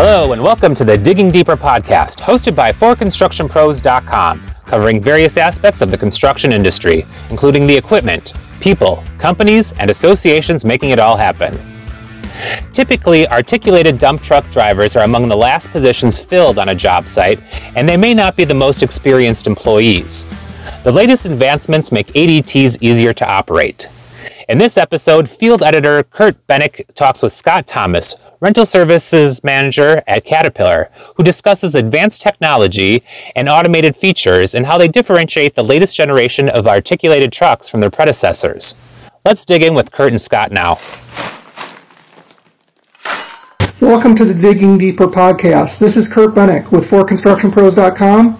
Hello, and welcome to the Digging Deeper podcast, hosted by ForConstructionPros.com, covering various aspects of the construction industry, including the equipment, people, companies, and associations making it all happen. Typically, articulated dump truck drivers are among the last positions filled on a job site, and they may not be the most experienced employees. The latest advancements make ADTs easier to operate. In this episode, field editor Curt Bennink talks with Scott Thomas, rental services manager at Caterpillar, who discusses advanced technology and automated features and how they differentiate the latest generation of articulated trucks from their predecessors. Let's dig in with Curt and Scott now. Welcome to the Digging Deeper podcast. This is Curt Bennink with ForConstructionPros.com,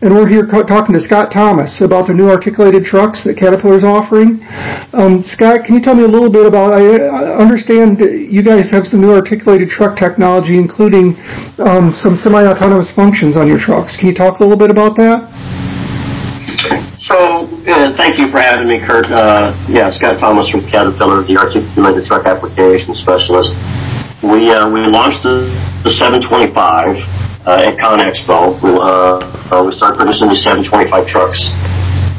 and we're here co- talking to Scott Thomas about the new articulated trucks that Caterpillar is offering. Um, Scott, can you tell me a little bit about? I understand you guys have some new articulated truck technology, including um, some semi-autonomous functions on your trucks. Can you talk a little bit about that? So, uh, thank you for having me, Curt. Uh, yeah, Scott Thomas from Caterpillar, the articulated truck application specialist we uh, we launched the, the 725 uh, at ConExpo. We, uh, uh, we started producing the 725 trucks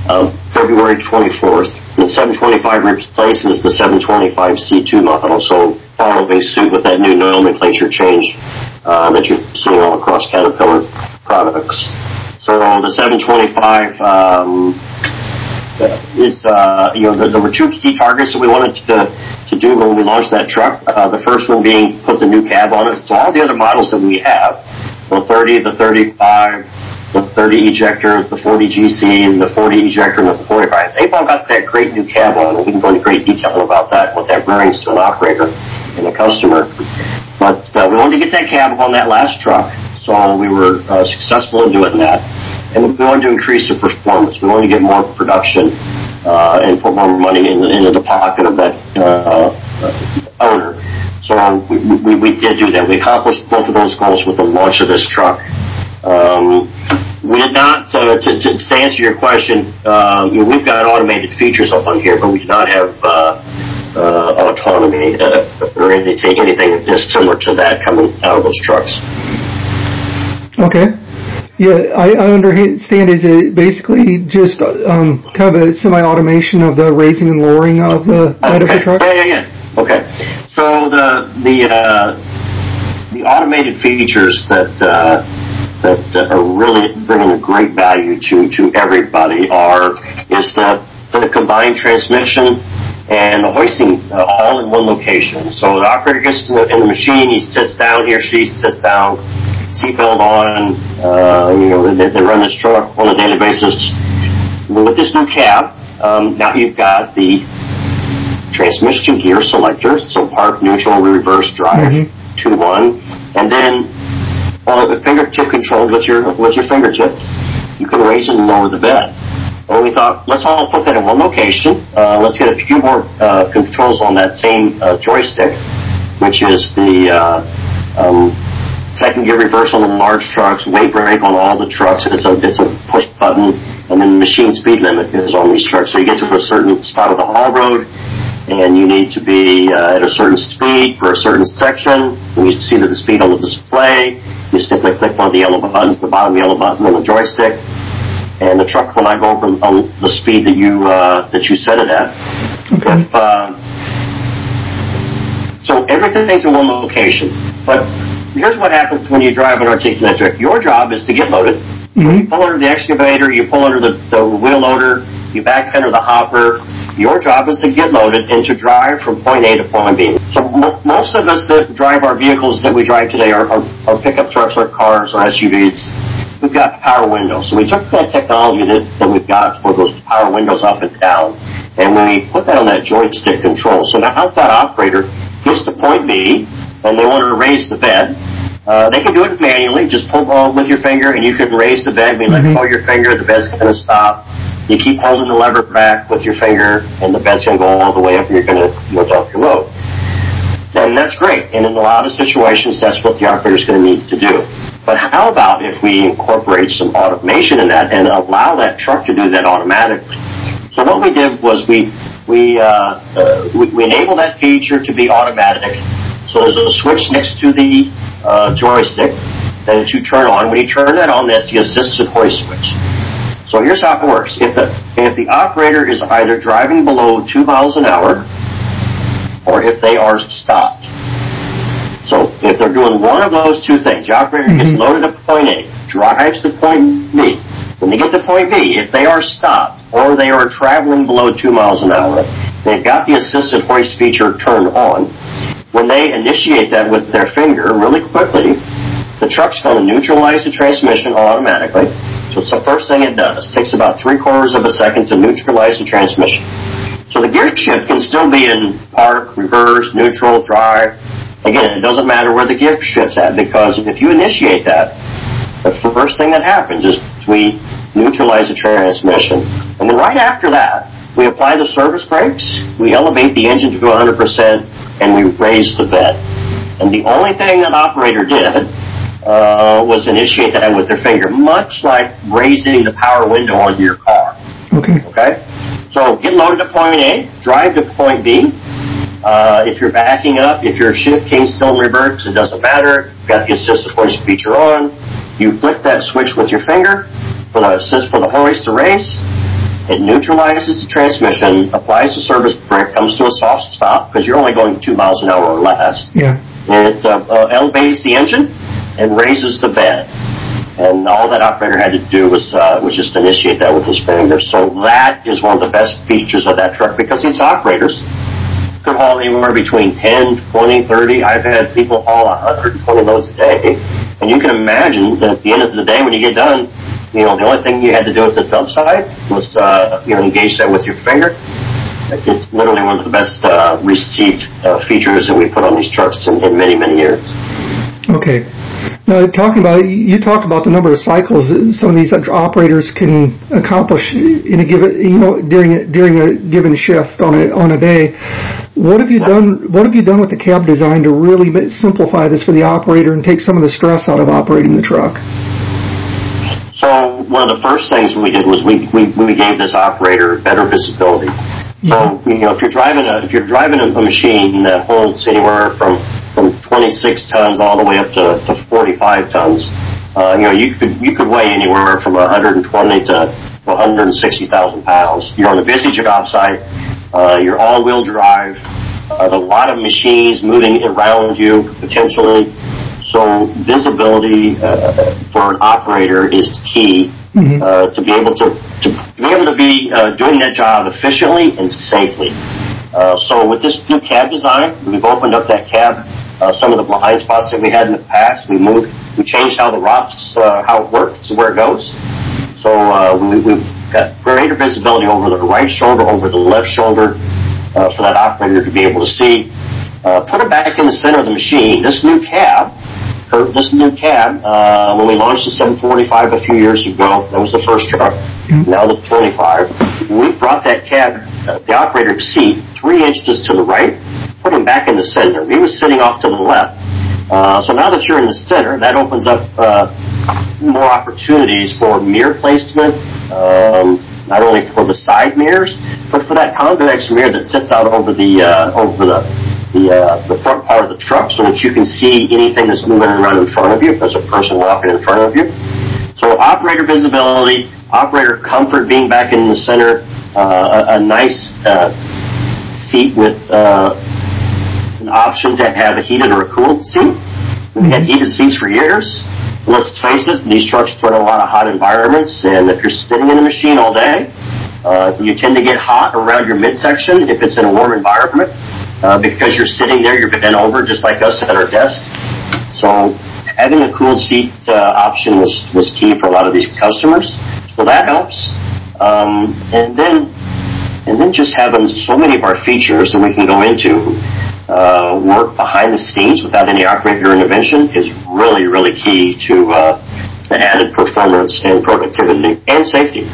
um, February 24th. The 725 replaces the 725 C2 model, so following suit with that new nomenclature change uh, that you're seeing all across Caterpillar products. So the 725 um, is, uh, you know, there were two key targets that we wanted to, to do when we launched that truck. Uh, the first one being put the new cab on it. So all the other models that we have, the 30, the 35, the 30 ejector, the 40 GC, the 40 ejector, and the 45, they've all got that great new cab on, and we can go into great detail about that, what that brings to an operator and a customer. But uh, we wanted to get that cab on that last truck. So we were uh, successful in doing that. And we wanted to increase the performance. We wanted to get more production uh, and put more money in, into the pocket of that uh, owner. So we, we, we, did do that. We accomplished both of those goals with the launch of this truck. Um, we did not, uh, to, to, to, answer your question, uh, you know, we've got automated features up on here, but we do not have uh, uh, autonomy or anything, anything similar to that coming out of those trucks. Okay. Yeah, I, I understand. Is it basically just um, kind of a semi-automation of the raising and lowering of the okay. of the truck? Yeah, yeah, yeah. Okay. So the the uh, the automated features that uh, that are really bringing a great value to to everybody are is the the combined transmission and the hoisting uh, all in one location. So the operator gets in the, in the machine, he sits down, he or she sits down seatbelt on. Uh, you know, they, they run this truck on a daily basis. With this new cab, um, now you've got the transmission gear selector, so park, neutral, reverse drive, mm-hmm. two one, and then on the fingertip control with your with your fingertip, you can raise and lower the bed. And we thought, let's all put that in one location. Uh, let's get a few more uh, controls on that same uh, joystick, which is the uh, um, second gear reverse on the large trucks, weight brake on all the trucks. It's a it's a push button, and then machine speed limit is on these trucks. So you get to a certain spot of the haul road, and you need to be uh, at a certain speed for a certain section. When you see the speed on the display, you simply click one of the yellow buttons, the bottom yellow button on the joystick, and the truck will not go over the speed that you uh, that you set it at. Okay. If, uh, so everything's in one location, but here's what happens when you drive an articulated truck. Your job is to get loaded. Mm-hmm. You pull under the excavator, you pull under the, the wheel loader, you back under the hopper. Your job is to get loaded and to drive from point A to point B. So m- most of us that drive our vehicles that we drive today are, are, are pickup trucks or cars or SUVs. We've got power windows. So we took that technology that, that we've got for those power windows up and down, and we put that on that joystick control. So now that operator gets to point B, and they want to raise the bed, uh, they can do it manually. Just pull uh, with your finger, and you can raise the bed. When you mm-hmm. let go your finger, the bed's going to stop. You keep holding the lever back with your finger, and the bed's going to go all the way up, and you're going to know, dump your load. And that's great. And in a lot of situations, that's what the operator is going to need to do. But how about if we incorporate some automation in that and allow that truck to do that automatically? So what we did was we we uh, uh, we, we enable that feature to be automatic So there's a switch next to the uh, joystick that you turn on. When you turn that on, that's the assisted hoist switch. So here's how it works. If the, if the operator is either driving below 2 miles an hour or if they are stopped. So if they're doing one of those two things, the operator gets Mhm. loaded at point A, drives to point B. When they get to point B, if they are stopped or they are traveling below 2 miles an hour, they've got the assisted hoist feature turned on. When they initiate that with their finger really quickly, the truck's going to neutralize the transmission automatically. So it's the first thing it does. It takes about three quarters of a second to neutralize the transmission. So the gear shift can still be in park, reverse, neutral, drive. Again, it doesn't matter where the gear shift's at because if you initiate that, the first thing that happens is we neutralize the transmission. And then right after that, we apply the service brakes, we elevate the engine to 100%, and we raise the bed. And the only thing that operator did uh, was initiate that with their finger, much like raising the power window on your car. Okay. Okay? So get loaded at point A, drive to point B. Uh, if you're backing up, if your shift key's still in reverse, it doesn't matter. You've got the assisted hoist feature on. You flick that switch with your finger for the assist for the hoist to raise. It neutralizes the transmission, applies the service brake, comes to a soft stop because you're only going two miles an hour or less. Yeah. It uh, uh, elevates the engine and raises the bed. And all that operator had to do was uh, was just initiate that with his finger. So that is one of the best features of that truck because these operators could haul anywhere between 10, 20, 30. I've had people haul 120 loads a day. And you can imagine that at the end of the day when you get done, you know, the only thing you had to do at the dump site was, uh, you know, engage that with your finger. It's literally one of the best uh, received uh, features that we put on these trucks in, in many, many years. Okay. Now, talking about you talked about the number of cycles that some of these operators can accomplish in a given, you know, during a, during a given shift on a on a day. What have you done? What have you done with the cab design to really simplify this for the operator and take some of the stress out of operating the truck? So one of the first things we did was we, we, we gave this operator better visibility. So you know if you're driving a if you're driving a, a machine that holds anywhere from from 26 tons all the way up to, to 45 tons, uh, you know you could you could weigh anywhere from 120 to 160,000 pounds. You're on a busy job site. Uh, you're all-wheel drive. Uh, a lot of machines moving around you potentially. So visibility uh, for an operator is key Mhm. uh, to be able to, to be able to be uh, doing that job efficiently and safely. Uh, so with this new cab design, we've opened up that cab. Uh, some of the blind spots that we had in the past, we moved, we changed how the rocks, uh, how it works, where it goes. So uh, we, we've got greater visibility over the right shoulder, over the left shoulder, uh, for that operator to be able to see. Uh, put it back in the center of the machine. This new cab, this new cab, uh, when we launched the 745 a few years ago, that was the first truck. Now the 25. We've brought that cab, uh, the operator's seat, three inches to the right, put him back in the center. He was sitting off to the left. Uh, so now that you're in the center, that opens up uh, more opportunities for mirror placement, um, not only for the side mirrors, but for that convex mirror that sits out over the uh, over the the, uh, the front part of the truck, so that you can see anything that's moving around in front of you. If there's a person walking in front of you, so operator visibility, operator comfort, being back in the center, uh, a, a nice uh, seat with uh, an option to have a heated or a cooled seat. We had heated seats for years. Let's face it, these trucks run in a lot of hot environments, and if you're sitting in a machine all day, uh, you tend to get hot around your midsection if it's in a warm environment uh, because you're sitting there, you're bent over just like us at our desk. So having a cooled seat uh, option was, was key for a lot of these customers. So that helps. Um, and then and then just having so many of our features that we can go into uh, work behind the scenes without any operator intervention is really, really key to uh, the added performance and productivity and safety.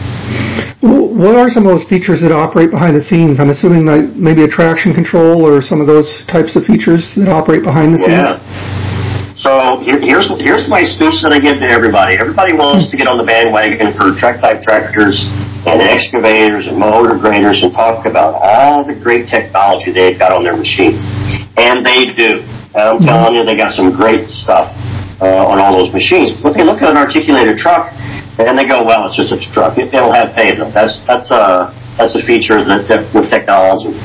What are some of those features that operate behind the scenes? I'm assuming like maybe a traction control or some of those types of features that operate behind the scenes. Yeah. So here's here's my speech that I give to everybody. Everybody wants to get on the bandwagon for track type tractors and excavators and motor graders and talk about all the great technology they've got on their machines, and they do. And I'm mm-hmm. telling you, they got some great stuff uh, on all those machines. But they look at an articulated truck and they go, well, it's just a truck. It, will have payload. That's that's a that's a feature that, that with technology.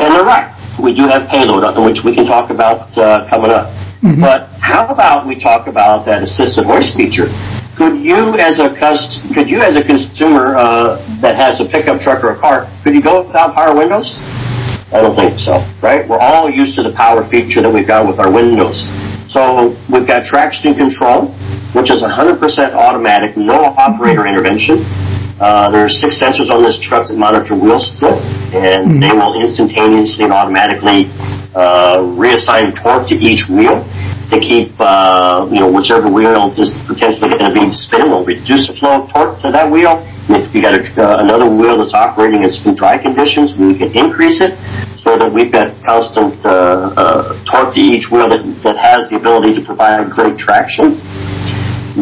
And they're right. We do have payload, which we can talk about uh, coming up. Mm-hmm. But how about we talk about that assisted hoist feature? Could you, as a cus- could you, as a consumer uh, that has a pickup truck or a car, could you go without power windows? I don't think so, right? We're all used to the power feature that we've got with our windows. So we've got traction control, which is 100% automatic, no operator intervention. Uh, there are six sensors on this truck that monitor wheel slip, and mm-hmm. they will instantaneously and automatically uh, reassign torque to each wheel to keep, uh, you know, whichever wheel is potentially going to be spinning will reduce the flow of torque to that wheel. If you got a, uh, another wheel that's operating in dry conditions, we can increase it so that we've got constant uh, uh, torque to each wheel that, that has the ability to provide great traction.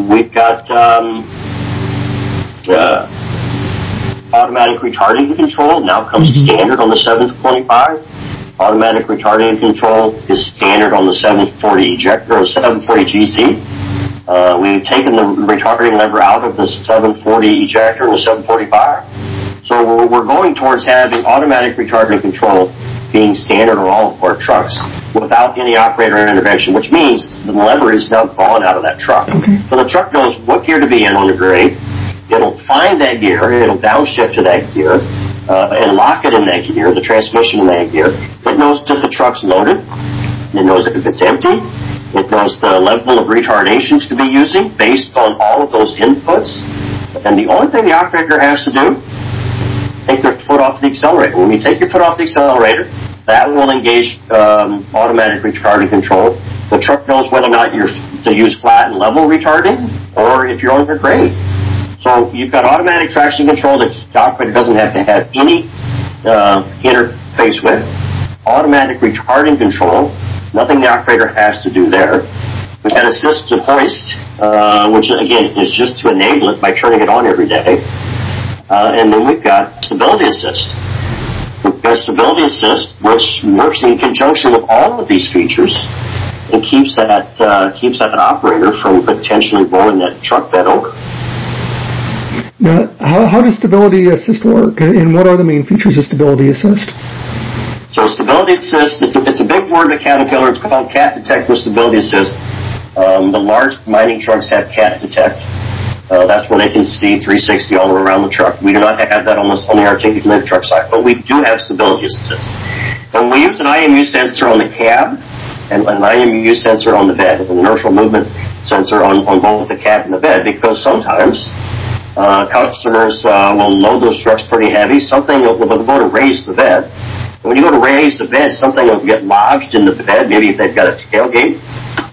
We've got um, uh, automatic retarding control now comes mm-hmm. standard on the 725. Automatic retarding control is standard on the 740 ejector or 740 GC. Uh, we've taken the retarding lever out of the 740 ejector and the 745. So we're, we're going towards having automatic retarding control being standard on all of our trucks without any operator intervention, which means the lever is now gone out of that truck. Okay. So the truck knows what gear to be in on the grade. It'll find that gear, it'll downshift to that gear, uh, and lock it in that gear, the transmission in that gear. It knows if the truck's loaded. It knows if it's empty. It knows the level of retardation to be using based on all of those inputs. And the only thing the operator has to do take their foot off the accelerator. When you take your foot off the accelerator, that will engage um, automatic retarding control. The truck knows whether or not you're to use flat and level retarding or if you're on your grade. So you've got automatic traction control that the operator doesn't have to have any uh, interface with. Automatic retarding control, nothing the operator has to do there. We've got assisted hoist, uh, which again is just to enable it by turning it on every day. Uh, and then we've got stability assist. We've got stability assist, which works in conjunction with all of these features and keeps that uh, keeps that operator from potentially rolling that truck bed over. Now, how, how does stability assist work, and what are the main features of stability assist? So stability assist, it's a, it's a big word at Caterpillar. It's called CAT Detect with stability assist. Um, the large mining trucks have CAT Detect. Uh, that's where they can see 360 all around the truck. We do not have that on the, on the articulated truck side, but we do have stability assist. And we use an IMU sensor on the cab and an IMU sensor on the bed, an inertial movement sensor on, on both the cab and the bed, because sometimes uh, customers uh, will load those trucks pretty heavy. Something will, will go to raise the bed. When you go to raise the bed, something will get lodged in the bed, maybe if they've got a tailgate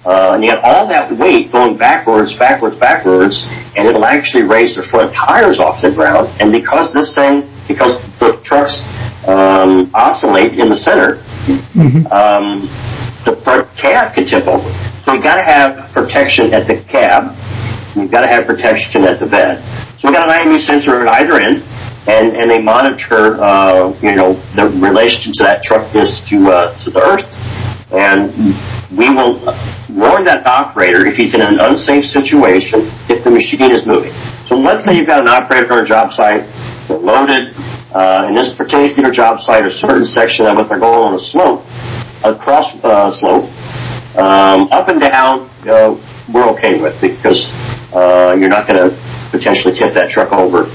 uh, and you got all that weight going backwards, backwards, backwards, and it'll actually raise the front tires off the ground. And because this thing, because the trucks um, oscillate in the center, mm-hmm. um, the front cab can tip over. So you've got to have protection at the cab. You've got to have protection at the bed. So we got an IMU sensor at either end, and and they monitor, uh, you know, the relation to that truck is to uh, to the earth, and we will warn that operator if he's in an unsafe situation if the machine is moving. So let's say you've got an operator on a job site, they're loaded, uh, in this particular job site, a certain section of it, they're going on a slope, across a uh, slope, um, up and down, uh, we're okay with because uh, you're not going to potentially tip that truck over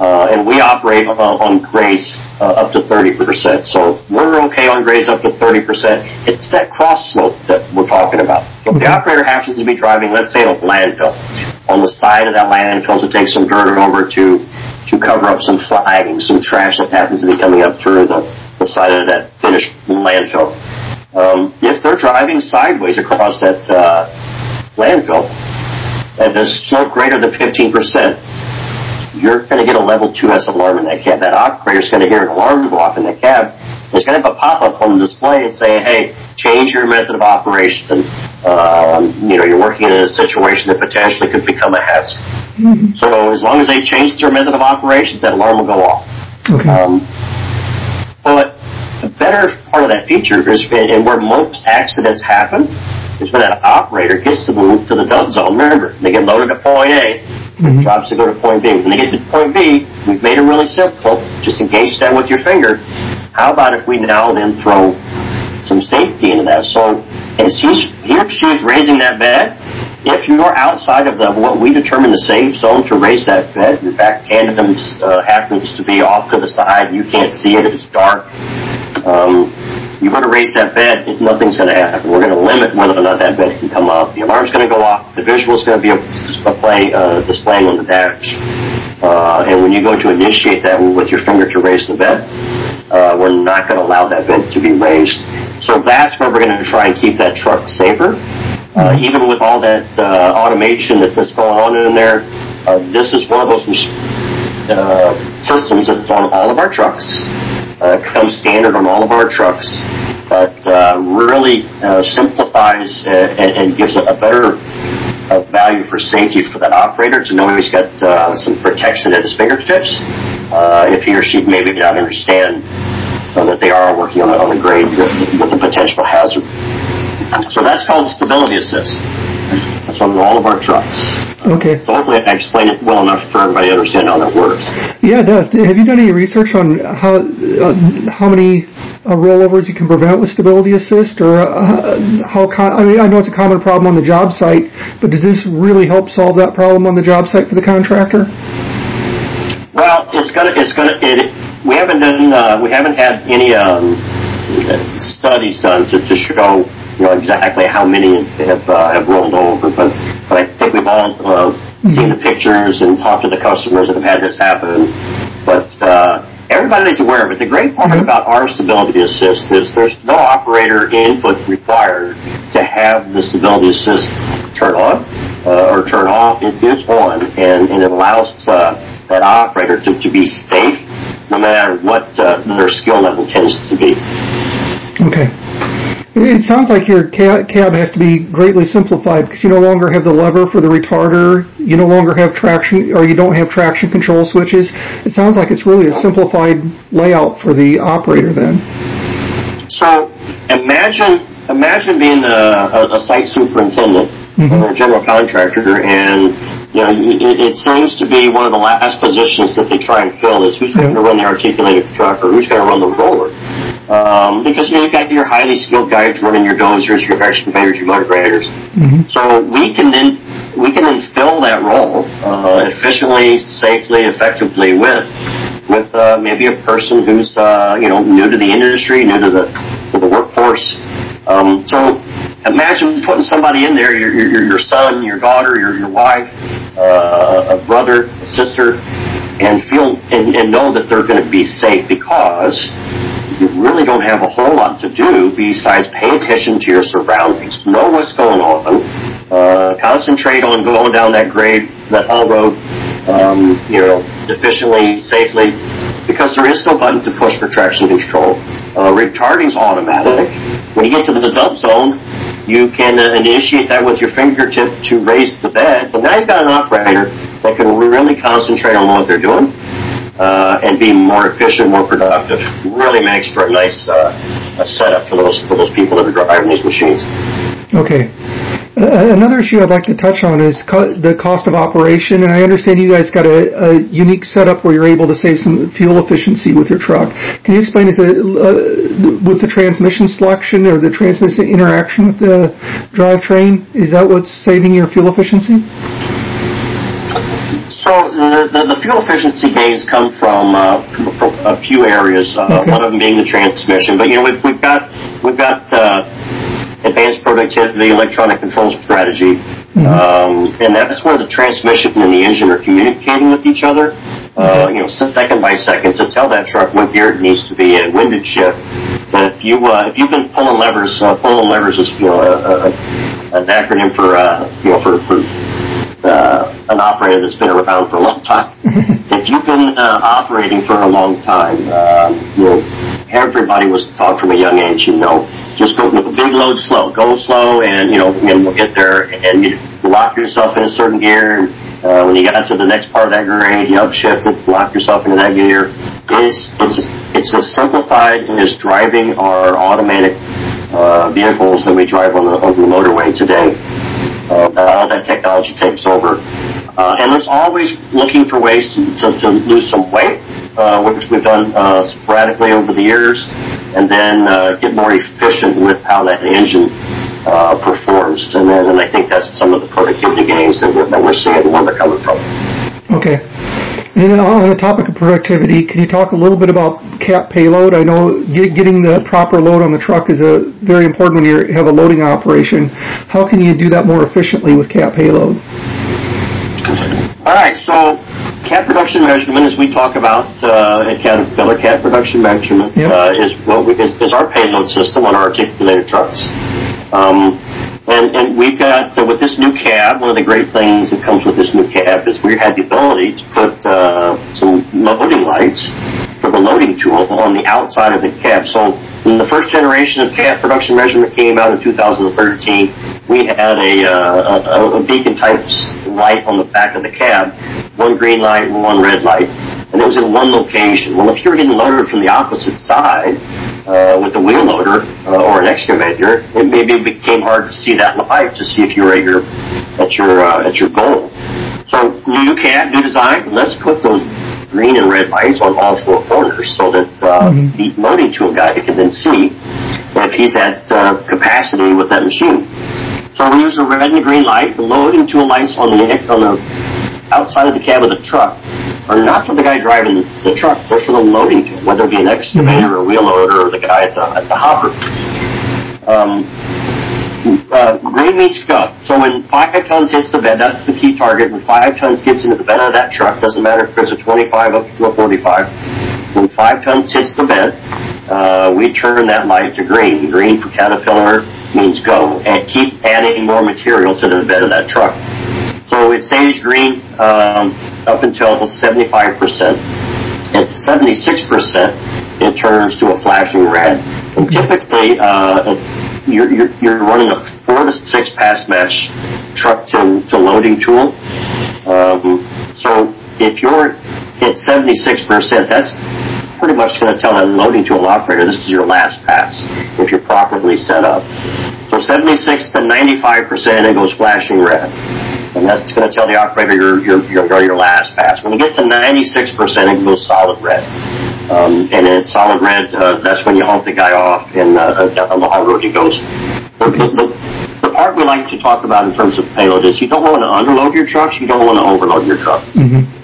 uh, and we operate on, on grades uh, up to 30%. So we're okay on grades up to 30%. It's that cross slope that we're talking about. If the operator happens to be driving, let's say, a landfill, on the side of that landfill to take some dirt over to to cover up some flagging, some trash that happens to be coming up through the, the side of that finished landfill. Um, if they're driving sideways across that uh, landfill, and the slope greater than 15%, you're going to get a level 2S alarm in that cab. That operator's going to hear an alarm go off in the cab. It's going to have a pop-up on the display and say, hey, change your method of operation. Um, you know, you're working in a situation that potentially could become a hazard. Mm-hmm. So as long as they change their method of operation, that alarm will go off. Okay. Um, but the better part of that feature is, and where most accidents happen, is when that operator gets to move to the dump zone. Remember, they get loaded at point A, mm-hmm. jobs to go to point B. When they get to point B, we've made it really simple. Just engage that with your finger. How about if we now then throw some safety into that? So as he's, he or she is raising that bed, if you're outside of the what we determine the safe zone to raise that bed, your back tandem uh, happens to be off to the side, you can't see it, if it's dark. Um, you to raise that bed, nothing's going to happen. We're going to limit whether or not that bed can come up. The alarm's going to go off. The visual is going to be a display, uh, displaying on the dash. Uh, and when you go to initiate that with your finger to raise the bed, uh, we're not going to allow that bed to be raised. So that's where we're going to try and keep that truck safer. Uh, even with all that uh, automation that's going on in there, uh, this is one of those uh, systems that's on all of our trucks uh, comes standard on all of our trucks, but uh, really uh, simplifies uh, and, and, gives a, a better uh, value for safety for that operator to know he's got uh, some protection at his fingertips if he or she maybe not understand that they are working on a, on a grade with a potential hazard. So that's called stability assist. That's on all of our trucks. Okay. So hopefully I explained it well enough for everybody to understand how that works. Yeah, it does. Have you done any research on how uh, how many uh, rollovers you can prevent with stability assist, or uh, how? Con- I mean, I know it's a common problem on the job site, but does this really help solve that problem on the job site for the contractor? Well, it's gonna it's gonna it. We haven't done uh, we haven't had any um, studies done to, to show you know exactly how many have uh, have rolled over, but but I think we've all uh, seen the pictures and talked to the customers that have had this happen. But uh, everybody's aware of it. The great part mm-hmm. about our stability assist is there's no operator input required to have the stability assist turn on uh, or turn off. It is on, and, and it allows uh, that operator to, to be safe no matter what uh, their skill level tends to be. Okay. It sounds like your cab has to be greatly simplified because you no longer have the lever for the retarder, you no longer have traction, or you don't have traction control switches. It sounds like it's really a simplified layout for the operator then. So imagine imagine being a, a, a site superintendent mm-hmm. or a general contractor, and you know it, it, seems to be one of the last positions that they try and fill is who's yeah. going to run the articulated truck or who's going to run the roller. Um, because you know, you've got your highly skilled guys running your dozers, your excavators, your motor graders. Mm-hmm. So we can then we can then fill that role uh, efficiently, safely, effectively with with uh, maybe a person who's uh, you know new to the industry, new to the to the workforce. Um, so imagine putting somebody in there, your your, your son, your daughter, your your wife, uh, a brother, a sister, and feel and, and know that they're going to be safe because you really don't have a whole lot to do besides pay attention to your surroundings, know what's going on, uh, concentrate on going down that grade, that haul road, um, you know, efficiently, safely, because there is no button to push for traction control. Uh, retarding's automatic. When you get to the dump zone, you can uh, initiate that with your fingertip to raise the bed. But now you've got an operator that can really concentrate on what they're doing uh, and be more efficient, more productive. Really makes for a nice uh, a setup for those for those people that are driving these machines. Okay. Another issue I'd like to touch on is co- the cost of operation, and I understand you guys got a, a, unique setup where you're able to save some fuel efficiency with your truck. Can you explain is it, uh, with the transmission selection or the transmission interaction with the drivetrain? Is that what's saving your fuel efficiency? So the, the, the, fuel efficiency gains come from, uh, from a few areas. Uh, okay. One of them being the transmission, but you know we've, we've got we've got uh, advanced productivity, electronic control strategy, mm-hmm. um, and that's where the transmission and the engine are communicating with each other. Uh, you know, second by second to tell that truck what gear it needs to be in, when to shift. But if you uh, if you've been pulling levers, uh, pulling levers is you know a, a, an acronym for you know for, for uh, an operator that's been around for a long time. if you've been uh, operating for a long time, um, you know, everybody was taught from a young age, you know, just go with a big load slow, go slow, and you know, and we'll get there. And you lock yourself in a certain gear. And, uh, when you got to the next part of that grade, you upshift it, lock yourself into that gear. It's it's it's as simplified as driving our automatic uh, vehicles that we drive on the, on the motorway today. Uh, all that technology takes over. Uh, and there's always looking for ways to, to, to lose some weight, uh, which we've done uh, sporadically over the years, and then uh, get more efficient with how that engine uh, performs. And then and I think that's some of the productivity gains that we're, that we're seeing where they're coming from. Okay. And on the topic of productivity, can you talk a little bit about Cat Payload? I know getting the proper load on the truck is a very important when you have a loading operation. How can you do that more efficiently with Cat Payload? All right, so Cat Production Measurement, as we talk about uh, at Caterpillar, Cat Production Measurement Yep. uh, is what we, is, is our payload system on our articulated trucks. Um, and, and we've got, so with this new cab, one of the great things that comes with this new cab is we had the ability to put uh, some loading lights for the loading tool on the outside of the cab. So when the first generation of Cat Production Measurement came out in 2013, we had a, uh, a, a beacon type light on the back of the cab, one green light and one red light, and it was in one location. Well, if you were getting loaded from the opposite side uh, with a wheel loader uh, or an excavator, it maybe became hard to see that light to see if you were at your at your uh, at your goal. So new cab, new design. Let's put those green and red lights on all four corners so that uh, the loading tool guy can then see if he's at uh, capacity with that machine. So we use a red and a green light. The loading tool lights on the on the outside of the cab of the truck are not for the guy driving the truck. They're for the loading tool, whether it be an excavator, or a wheel loader, or the guy at the at the hopper. Um, uh, green means go. So when five tons hits the bed, that's the key target. When five tons gets into the bed of that truck, doesn't matter if it's a 25 up to a 45. When five tons hits the bed, uh, we turn that light to green. Green for Caterpillar means go, and keep adding more material to the bed of that truck. So it stays green um, up until 75%. At 76%, it turns to a flashing red. And typically, uh, you're, you're, you're running a four to six pass match truck to, to loading tool. Um, so if you're at 76%, that's pretty much going to tell that loading tool operator this is your last pass if you're properly set up. So 76 to 95%, it goes flashing red. That's going to tell the operator your, your, your, your last pass. When it gets to 96%, it goes solid red. Um, and in solid red, uh, that's when you hump the guy off and uh, on the hard road he goes. The, the, the part we like to talk about in terms of payload is you don't want to underload your trucks, you don't want to overload your trucks.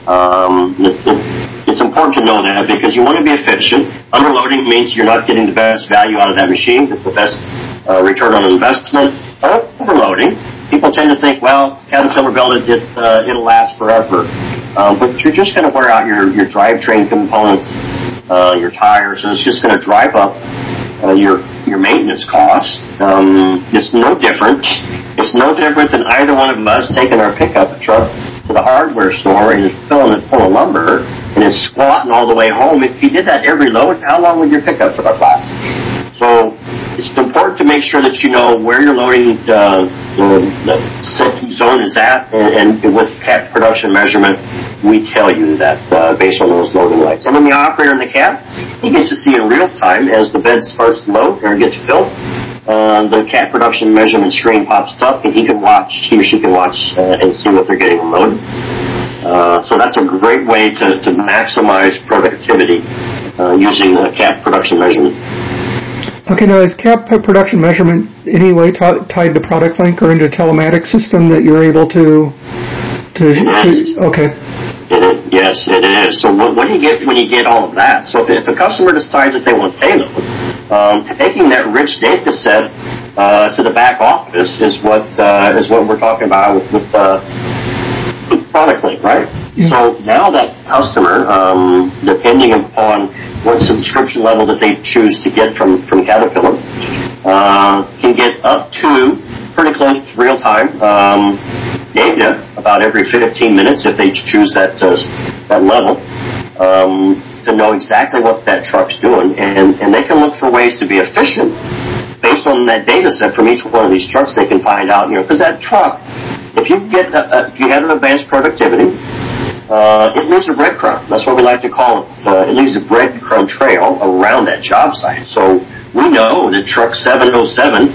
Um, it's, it's, it's important to know that because you want to be efficient. Underloading means you're not getting the best value out of that machine, the best uh, return on investment. Overloading, people tend to think, well, Caterpillar built it, it's, uh, it'll last forever. Um, but you're just going to wear out your, your drivetrain components, uh, your tires, and it's just going to drive up uh, your your maintenance costs. Um, it's no different. It's no different than either one of us taking our pickup truck to the hardware store and it's filling it full of lumber and it's squatting all the way home. If you did that every load, how long would your pickup truck last? So it's important to make sure that you know where your loading uh, the, set zone is at, and, and with Cat Production Measurement, we tell you that uh, based on those loading lights. And when the operator in the cab, he gets to see in real time as the bed starts to load or gets filled. Uh, the Cat Production Measurement screen pops up, and he can watch, he or she can watch uh, and see what they're getting loaded. Uh, so that's a great way to, to maximize productivity uh, using the Cat Production Measurement. Okay, now is Cat Production Measurement any way t- tied to product link or into a telematics system that you're able to to, Yes. to okay It yes, it is. So what, what do you get when you get all of that? So if, if a customer decides that they want payload, um, taking that rich data set uh, to the back office is what uh, is what we're talking about with, with uh, with product link, right? Yes. So now that customer, um, depending upon what subscription level that they choose to get from from Caterpillar, uh, can get up to pretty close to real time um, data about every 15 minutes if they choose that uh, that level um, to know exactly what that truck's doing, and and they can look for ways to be efficient based on that data set from each one of these trucks. They can find out, you know, because that truck, if you get a, a, if you had an advanced productivity uh, it leaves a breadcrumb. That's what we like to call it. Uh, it leaves a breadcrumb trail around that job site. So we know that truck 707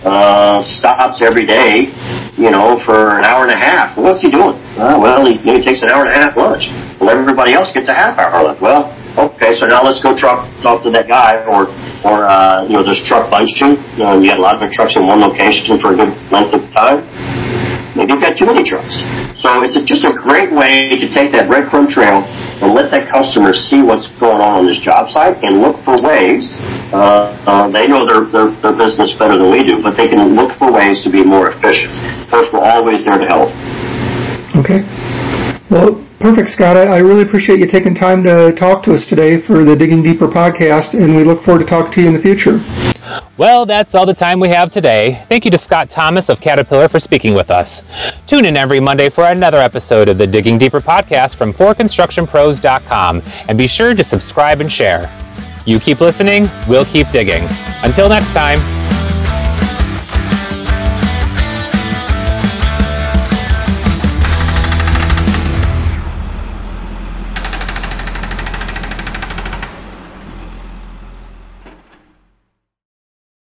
uh, stops every day, you know, for an hour and a half. Well, what's he doing? Uh, well, he, he takes an hour and a half lunch. Well, everybody else gets a half hour lunch. Well, okay, so now let's go truck talk to that guy, or or uh, you know, there's truck bunching. Know, you got a lot of trucks in one location for a good length of time Maybe you've got too many trucks. So it's just a great way to take that breadcrumb trail and let that customer see what's going on on this job site and look for ways. Uh, uh, they know their, their, their business better than we do, but they can look for ways to be more efficient. Of course, we're always there to help. Okay. Well, perfect, Scott. I, I really appreciate you taking time to talk to us today for the Digging Deeper podcast, and we look forward to talking to you in the future. Well, that's all the time we have today. Thank you to Scott Thomas of Caterpillar for speaking with us. Tune in every Monday for another episode of the Digging Deeper podcast from ForConstructionPros.com and be sure to subscribe and share. You keep listening, we'll keep digging. Until next time.